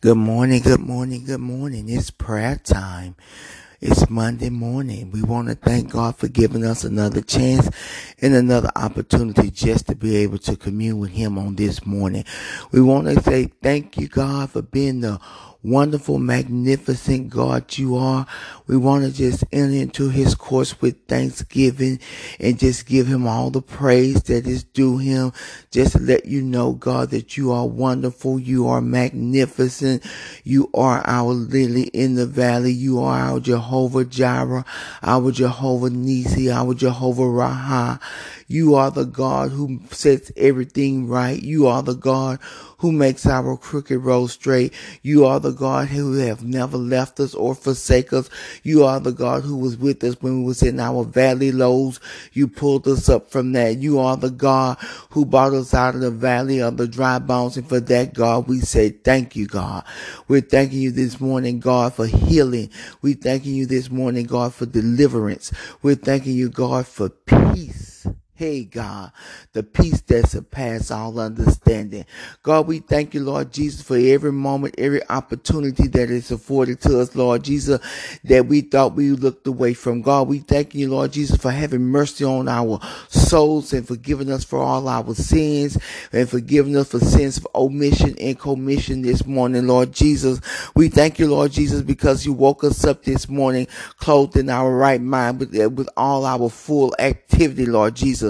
Good morning, good morning, good morning. It's prayer time. It's Monday morning. We want to thank God for giving us another chance and another opportunity just to be able to commune with Him on this morning. We want to say thank you, God, for being the wonderful, magnificent God you are. We want to just enter into his course with thanksgiving and just give him all the praise that is due him. Just let you know, God, that you are wonderful. You are magnificent. You are our lily in the valley. You are our Jehovah Jireh, our Jehovah Nisi, our Jehovah Rapha. You are the God who sets everything right. You are the God who makes our crooked road straight. You are the God who have never left us or forsake us. You are the God who was with us when we was in our valley lows. You pulled us up from that. You are the God who brought us out of the valley of the dry bones. And for that, God, we say thank you, God. We're thanking you this morning, God, for healing. We're thanking you this morning, God, for deliverance. We're thanking you, God, for peace. Hey, God, the peace that surpasses all understanding. God, we thank you, Lord Jesus, for every moment, every opportunity that is afforded to us, Lord Jesus, that we thought we looked away from. God, we thank you, Lord Jesus, for having mercy on our souls and forgiving us for all our sins and forgiving us for sins of omission and commission this morning, Lord Jesus. We thank you, Lord Jesus, because you woke us up this morning clothed in our right mind with, with all our full activity, Lord Jesus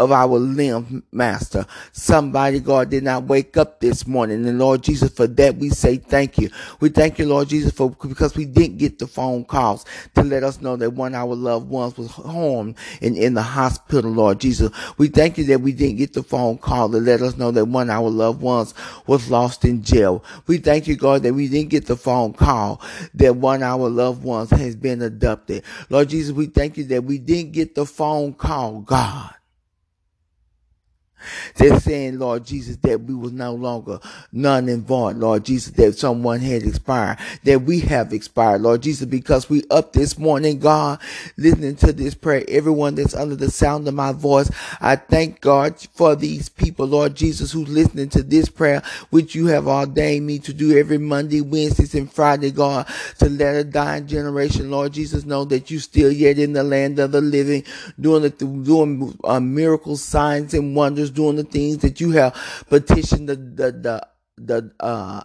of our limb, Master. Somebody, God, did not wake up this morning. And Lord Jesus, for that we say thank you. We thank you, Lord Jesus, for because we didn't get the phone calls to let us know that one of our loved ones was home and in the hospital, Lord Jesus. We thank you that we didn't get the phone call to let us know that one of our loved ones was lost in jail. We thank you, God, that we didn't get the phone call that one of our loved ones has been adopted. Lord Jesus, we thank you that we didn't get the phone call, God they're saying, Lord Jesus, that we was no longer none void, Lord Jesus, that someone had expired, that we have expired, Lord Jesus, because we up this morning, God, listening to this prayer. Everyone that's under the sound of my voice, I thank God for these people, Lord Jesus, who's listening to this prayer, which you have ordained me to do every Monday, Wednesdays, and Friday, God, to let a dying generation, Lord Jesus, know that you still yet in the land of the living, doing the, doing uh, miracles, signs, and wonders doing the things that you have petitioned the the the, the uh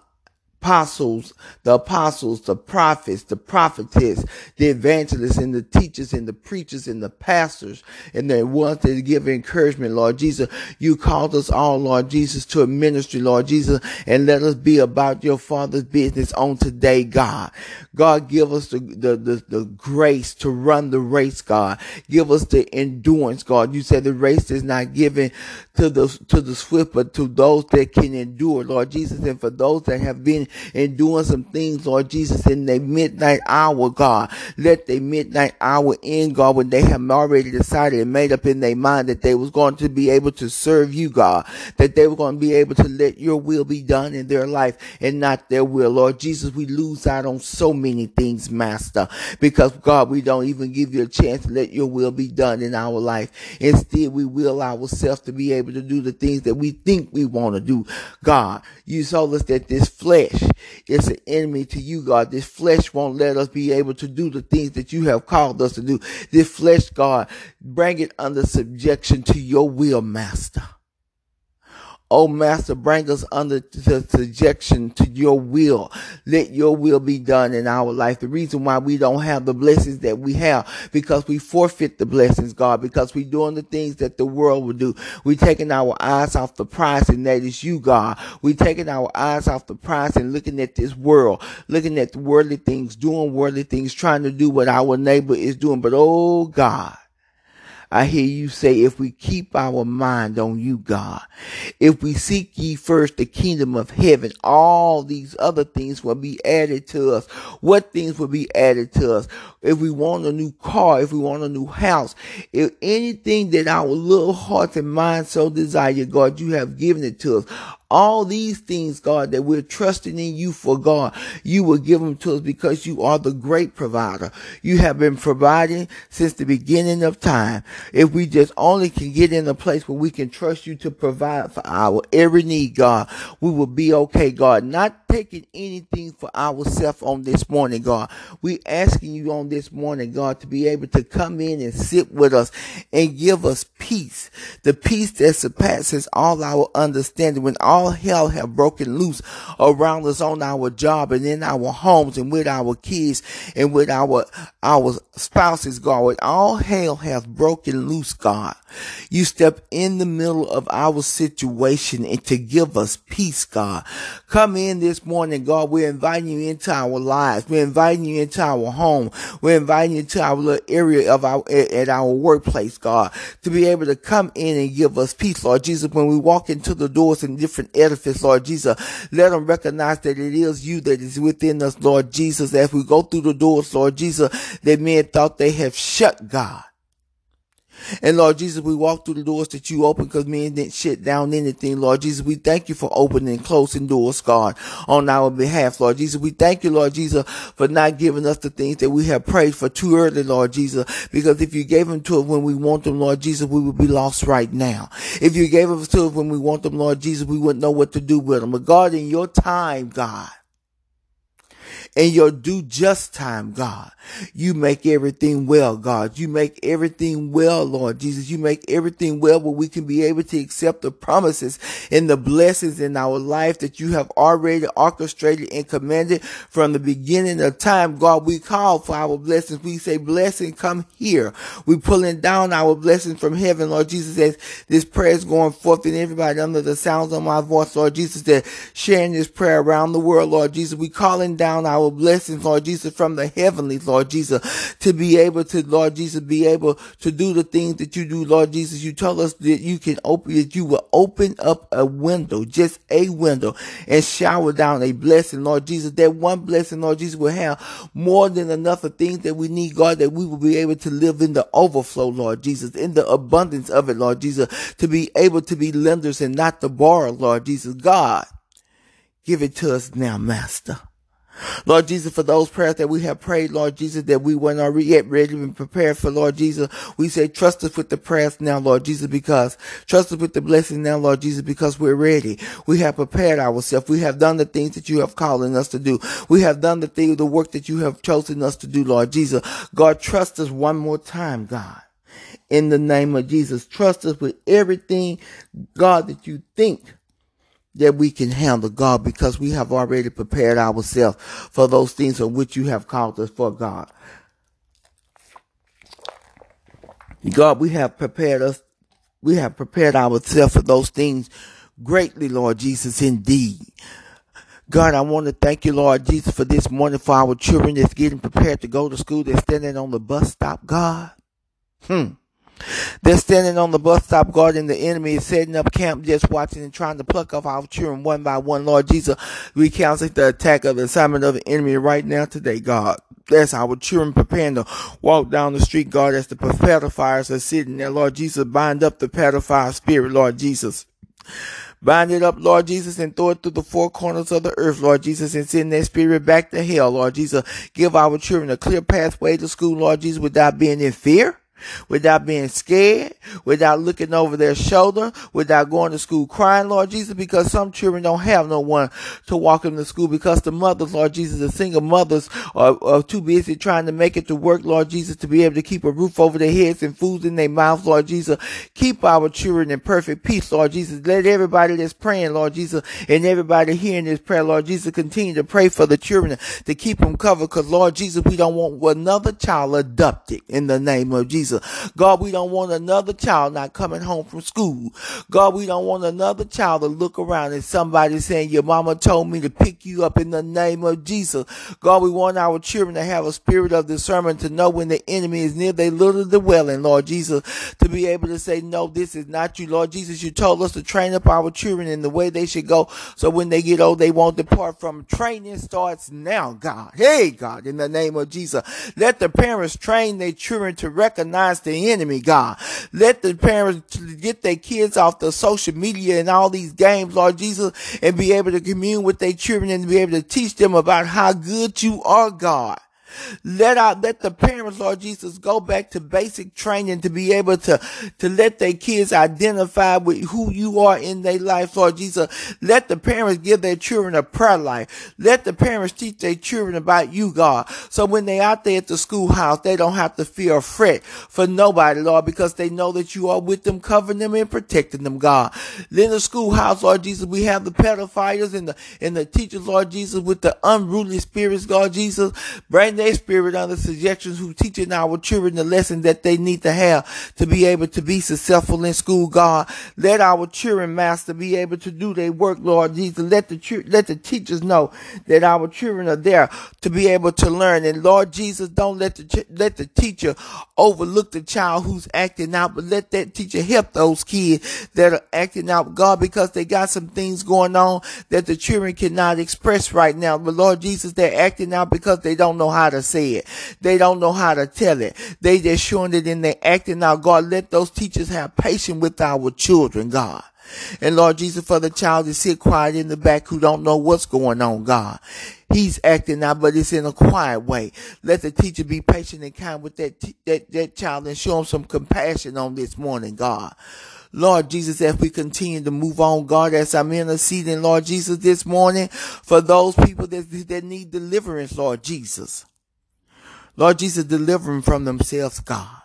apostles, the apostles, the prophets, the prophetess, the evangelists and the teachers and the preachers and the pastors and the ones that give encouragement, Lord Jesus. You called us all, Lord Jesus, to a ministry, Lord Jesus, and let us be about your Father's business on today, God. God, give us the, the, the, the grace to run the race, God. Give us the endurance, God. You said the race is not given to the, to the swift, but to those that can endure, Lord Jesus. And for those that have been and doing some things, Lord Jesus, in their midnight hour, God. Let their midnight hour end, God, when they have already decided and made up in their mind that they was going to be able to serve you, God, that they were going to be able to let your will be done in their life and not their will. Lord Jesus, we lose out on so many things, Master, because God, we don't even give you a chance to let your will be done in our life. Instead, we will ourselves to be able to do the things that we think we want to do. God, you told us that this flesh is an enemy to you, God. This flesh won't let us be able to do the things that you have called us to do. This flesh, God, bring it under subjection to your will, Master. Oh, Master, bring us under the subjection to your will. Let your will be done in our life. The reason why we don't have the blessings that we have, because we forfeit the blessings, God, because we're doing the things that the world would do. We're taking our eyes off the prize, and that is you, God. We're taking our eyes off the prize and looking at this world, looking at the worldly things, doing worldly things, trying to do what our neighbor is doing. But oh, God. I hear you say, if we keep our mind on you, God, if we seek ye first the kingdom of heaven, all these other things will be added to us. What things will be added to us? If we want a new car, if we want a new house, if anything that our little hearts and minds so desire, God, you have given it to us all these things, God, that we're trusting in you for, God, you will give them to us because you are the great provider. You have been providing since the beginning of time. If we just only can get in a place where we can trust you to provide for our every need, God, we will be okay, God. Not taking anything for ourselves on this morning, God. We asking you on this morning, God, to be able to come in and sit with us and give us peace. The peace that surpasses all our understanding when all hell have broken loose around us on our job and in our homes and with our kids and with our, our spouses, God. When all hell has broken loose, God, you step in the middle of our situation and to give us peace, God. Come in this morning, God. We're inviting you into our lives. We're inviting you into our home. We're inviting you to our little area of our, at our workplace, God, to be able to come in and give us peace, Lord Jesus. When we walk into the doors in different edifices, Lord Jesus, let them recognize that it is you that is within us, Lord Jesus. As we go through the doors, Lord Jesus, that men thought they have shut, God. And Lord Jesus, we walk through the doors that you open because men didn't shut down anything. Lord Jesus, we thank you for opening and closing doors, God, on our behalf, Lord Jesus. We thank you, Lord Jesus, for not giving us the things that we have prayed for too early, Lord Jesus. Because if you gave them to us when we want them, Lord Jesus, we would be lost right now. If you gave them to us when we want them, Lord Jesus, we wouldn't know what to do with them. But God, in your time, God, in your due just time, God. You make everything well, God. You make everything well, Lord Jesus. You make everything well where we can be able to accept the promises and the blessings in our life that you have already orchestrated and commanded from the beginning of time. God, we call for our blessings. We say, blessing, come here. We pulling down our blessings from heaven, Lord Jesus, as this prayer is going forth and everybody under the sounds of my voice, Lord Jesus, that sharing this prayer around the world, Lord Jesus. We calling down our blessings, Lord Jesus, from the heavenly, Lord Jesus, to be able to, Lord Jesus, be able to do the things that you do, Lord Jesus. You tell us that you can open, that you will open up a window, just a window, and shower down a blessing, Lord Jesus. That one blessing, Lord Jesus, will have more than enough of things that we need, God, that we will be able to live in the overflow, Lord Jesus, in the abundance of it, Lord Jesus, to be able to be lenders and not to borrow, Lord Jesus. God, give it to us now, Master. Lord Jesus, for those prayers that we have prayed, Lord Jesus, that we weren't already yet ready and prepared for, Lord Jesus, we say trust us with the prayers now, Lord Jesus, because trust us with the blessings now, Lord Jesus, because we're ready. We have prepared ourselves. We have done the things that you have calling us to do. We have done the thing, the work that you have chosen us to do, Lord Jesus. God, trust us one more time, God. In the name of Jesus, trust us with everything, God, that you think that we can handle, God, because we have already prepared ourselves for those things on which you have called us for, God. God, we have prepared us, we have prepared ourselves for those things greatly, Lord Jesus, indeed. God, I want to thank you, Lord Jesus, for this morning for our children that's getting prepared to go to school. They're standing on the bus stop, God. Hmm. They're standing on the bus stop guarding the enemy setting up camp just watching and trying to pluck off our children one by one. Lord Jesus, we cancel the attack of the assignment of the enemy right now today, God. That's our children preparing to walk down the street, God, as the pedophiles are sitting there. Lord Jesus, bind up the pedophile spirit, Lord Jesus. Bind it up, Lord Jesus, and throw it through the four corners of the earth, Lord Jesus, and send that spirit back to hell, Lord Jesus. Give our children a clear pathway to school, Lord Jesus, without being in fear without being scared, without looking over their shoulder, without going to school crying, Lord Jesus, because some children don't have no one to walk them to school because the mothers, Lord Jesus, the single mothers are, are too busy trying to make it to work, Lord Jesus, to be able to keep a roof over their heads and food in their mouths, Lord Jesus. Keep our children in perfect peace, Lord Jesus. Let everybody that's praying, Lord Jesus, and everybody hearing this prayer, Lord Jesus, continue to pray for the children to keep them covered because, Lord Jesus, we don't want another child adopted in the name of Jesus. Jesus. God, we don't want another child not coming home from school. God, we don't want another child to look around and somebody saying, your mama told me to pick you up in the name of Jesus. God, we want our children to have a spirit of discernment to know when the enemy is near their little dwelling, Lord Jesus, to be able to say, no, this is not you, Lord Jesus. You told us to train up our children in the way they should go. So when they get old, they won't depart from training starts now, God. Hey, God, in the name of Jesus, let the parents train their children to recognize recognize the enemy, God. Let the parents get their kids off the social media and all these games, Lord Jesus, and be able to commune with their children and be able to teach them about how good you are, God. Let out, let the parents, Lord Jesus, go back to basic training to be able to, to let their kids identify with who you are in their life, Lord Jesus. Let the parents give their children a prayer life. Let the parents teach their children about you, God. So when they out there at the schoolhouse, they don't have to fear a fret for nobody, Lord, because they know that you are with them, covering them and protecting them, God. In the schoolhouse, Lord Jesus, we have the pedophiles and the, and the teachers, Lord Jesus, with the unruly spirits, God Jesus. Bring their spirit under suggestions who teaching our children the lesson that they need to have to be able to be successful in school, God. Let our children, Master, be able to do their work, Lord Jesus. Let the let the teachers know that our children are there to be able to learn. And Lord Jesus, don't let the let the teacher overlook the child who's acting out, but let that teacher help those kids that are acting out, God, because they got some things going on that the children cannot express right now. But Lord Jesus, they're acting out because they don't know how to say it. They don't know how to tell it. They just showing it in their acting out. God, let those teachers have patience with our children, God. And Lord Jesus, for the child to sit quiet in the back who don't know what's going on, God. He's acting out, but it's in a quiet way. Let the teacher be patient and kind with that, t- that, that child and show him some compassion on this morning, God. Lord Jesus, as we continue to move on, God, as I'm interceding, Lord Jesus, this morning for those people that, that need deliverance, Lord Jesus. Lord Jesus, deliver them from themselves, God.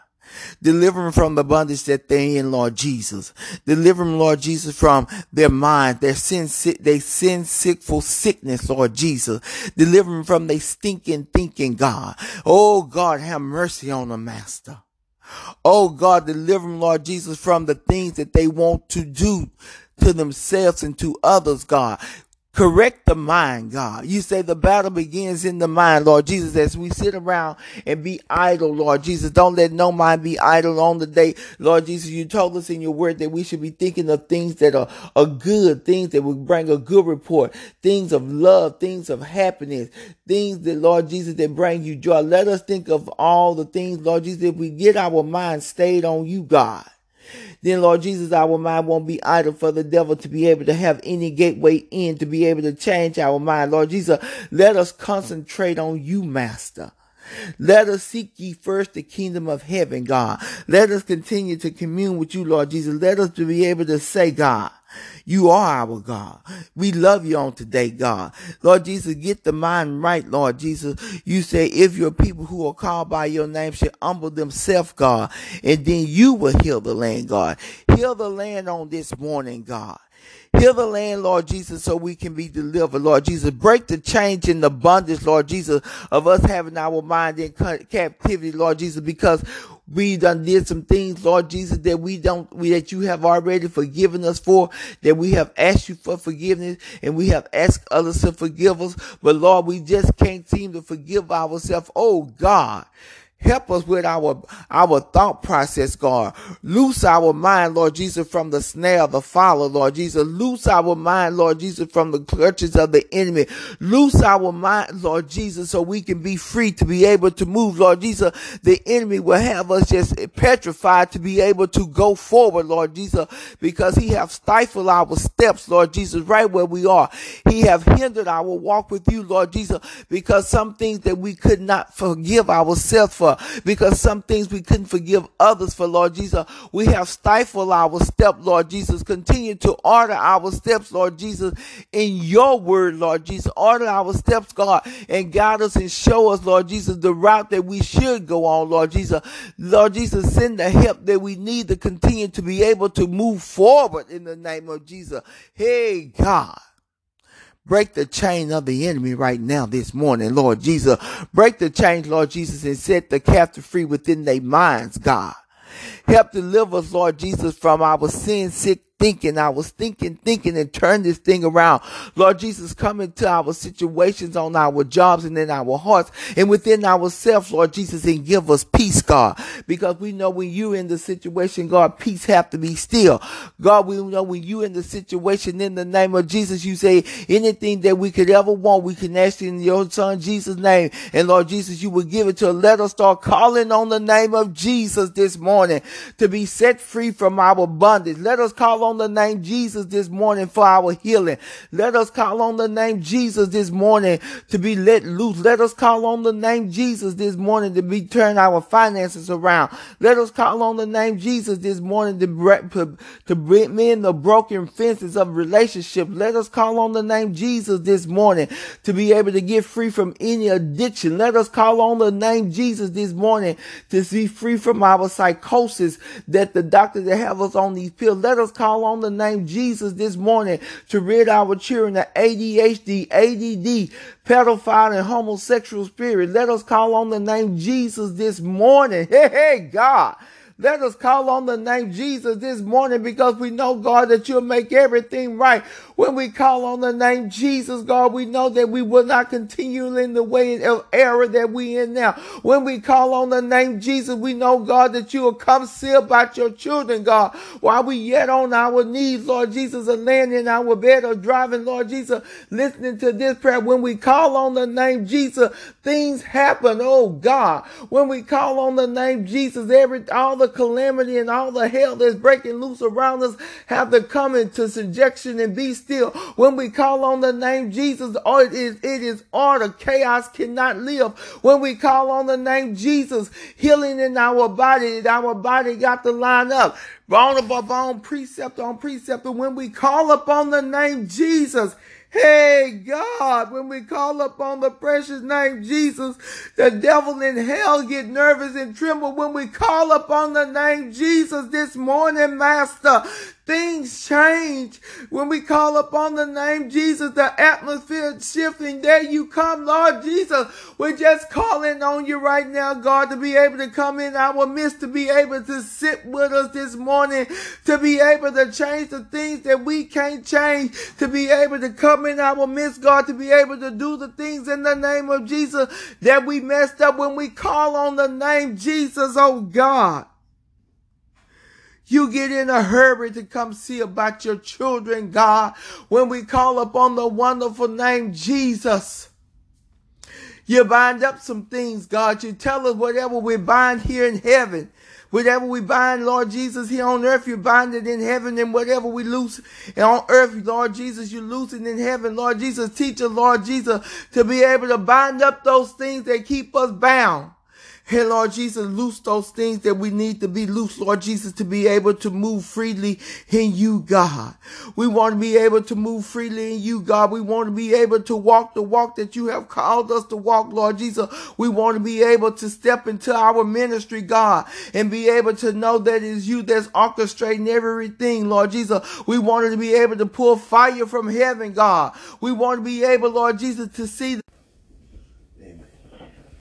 Deliver them from the bondage that they're in, Lord Jesus. Deliver them, Lord Jesus, from their mind, their sin, their sin sickful sickness, Lord Jesus. Deliver them from their stinking thinking, God. Oh God, have mercy on them, Master. Oh God, deliver them, Lord Jesus, from the things that they want to do to themselves and to others, God. Correct the mind, God. You say the battle begins in the mind, Lord Jesus, as we sit around and be idle, Lord Jesus. Don't let no mind be idle on the day. Lord Jesus, you told us in your word that we should be thinking of things that are, are good, things that will bring a good report, things of love, things of happiness, things that, Lord Jesus, that bring you joy. Let us think of all the things, Lord Jesus, if we get our mind stayed on you, God then Lord Jesus, our mind won't be idle for the devil to be able to have any gateway in to be able to change our mind. Lord Jesus, let us concentrate on you, Master. Let us seek ye first the kingdom of heaven, God. Let us continue to commune with you, Lord Jesus. Let us be able to say, God, you are our God. We love you on today, God. Lord Jesus, get the mind right, Lord Jesus. You say if your people who are called by your name should humble themselves, God, and then you will heal the land, God. Heal the land on this morning, God. Heal the land, Lord Jesus, so we can be delivered, Lord Jesus. Break the change in the bondage, Lord Jesus, of us having our mind in captivity, Lord Jesus, because we done did some things, Lord Jesus, that we don't, we, that you have already forgiven us for, that we have asked you for forgiveness and we have asked others to forgive us. But Lord, we just can't seem to forgive ourselves. Oh God. Help us with our, our thought process, God. Loose our mind, Lord Jesus, from the snare of the follower, Lord Jesus. Loose our mind, Lord Jesus, from the clutches of the enemy. Loose our mind, Lord Jesus, so we can be free to be able to move, Lord Jesus. The enemy will have us just petrified to be able to go forward, Lord Jesus, because he have stifled our steps, Lord Jesus, right where we are. He have hindered our walk with you, Lord Jesus, because some things that we could not forgive ourselves for because some things we couldn't forgive others for, Lord Jesus. We have stifled our step, Lord Jesus. Continue to order our steps, Lord Jesus, in your word, Lord Jesus. Order our steps, God, and guide us and show us, Lord Jesus, the route that we should go on, Lord Jesus. Lord Jesus, send the help that we need to continue to be able to move forward in the name of Jesus. Hey, God. Break the chain of the enemy right now this morning, Lord Jesus. Break the chains, Lord Jesus, and set the captive free within their minds, God. Help deliver us, Lord Jesus, from our sin sick thinking. I was thinking, thinking and turn this thing around. Lord Jesus, come into our situations on our jobs and in our hearts and within ourselves, Lord Jesus, and give us peace, God. Because we know when you're in the situation, God, peace have to be still. God, we know when you're in the situation in the name of Jesus, you say anything that we could ever want, we can ask you in your son Jesus' name. And Lord Jesus, you will give it to us. Let us start calling on the name of Jesus this morning to be set free from our bondage. Let us call on on the name Jesus this morning for our healing. Let us call on the name Jesus this morning to be let loose. Let us call on the name Jesus this morning to be turn our finances around. Let us call on the name Jesus this morning to, to, bring in the broken fences of relationship. Let us call on the name Jesus this morning to be able to get free from any addiction. Let us call on the name Jesus this morning to be free from our psychosis that the doctors that have us on these pills. Let us call on the name Jesus this morning to rid our children of ADHD, ADD, pedophile and homosexual spirit. Let us call on the name Jesus this morning. Hey, hey, God. Let us call on the name Jesus this morning because we know, God, that you'll make everything right. When we call on the name Jesus, God, we know that we will not continue in the way of error that we in now. When we call on the name Jesus, we know, God, that you will come see about your children, God, while we yet on our knees, Lord Jesus, are laying in our bed or driving, Lord Jesus, listening to this prayer. When we call on the name Jesus, things happen, oh God. When we call on the name Jesus, every all the calamity and all the hell that's breaking loose around us have to come into subjection and be still. When we call on the name Jesus, oh, it is, it is order. Chaos cannot live. When we call on the name Jesus, healing in our body, our body got to line up. Bone bone, precept on precept. And when we call upon the name Jesus, Hey God, when we call upon the precious name Jesus, the devil in hell get nervous and tremble. When we call upon the name Jesus this morning, Master, Things change when we call upon the name Jesus. The atmosphere shifting. There you come, Lord Jesus. We're just calling on you right now, God, to be able to come in our midst, to be able to sit with us this morning, to be able to change the things that we can't change, to be able to come in our midst, God, to be able to do the things in the name of Jesus that we messed up when we call on the name Jesus, oh God. You get in a hurry to come see about your children, God, when we call upon the wonderful name Jesus. You bind up some things, God. You tell us whatever we bind here in heaven. Whatever we bind, Lord Jesus, here on earth, you bind it in heaven, and whatever we loose on earth, Lord Jesus, you loose it in heaven. Lord Jesus, teach us, Lord Jesus, to be able to bind up those things that keep us bound. Hey, Lord Jesus, loose those things that we need to be loose, Lord Jesus, to be able to move freely in you, God. We want to be able to move freely in you, God. We want to be able to walk the walk that you have called us to walk, Lord Jesus. We want to be able to step into our ministry, God, and be able to know that it is you that's orchestrating everything, Lord Jesus. We want to be able to pull fire from heaven, God. We want to be able, Lord Jesus, to see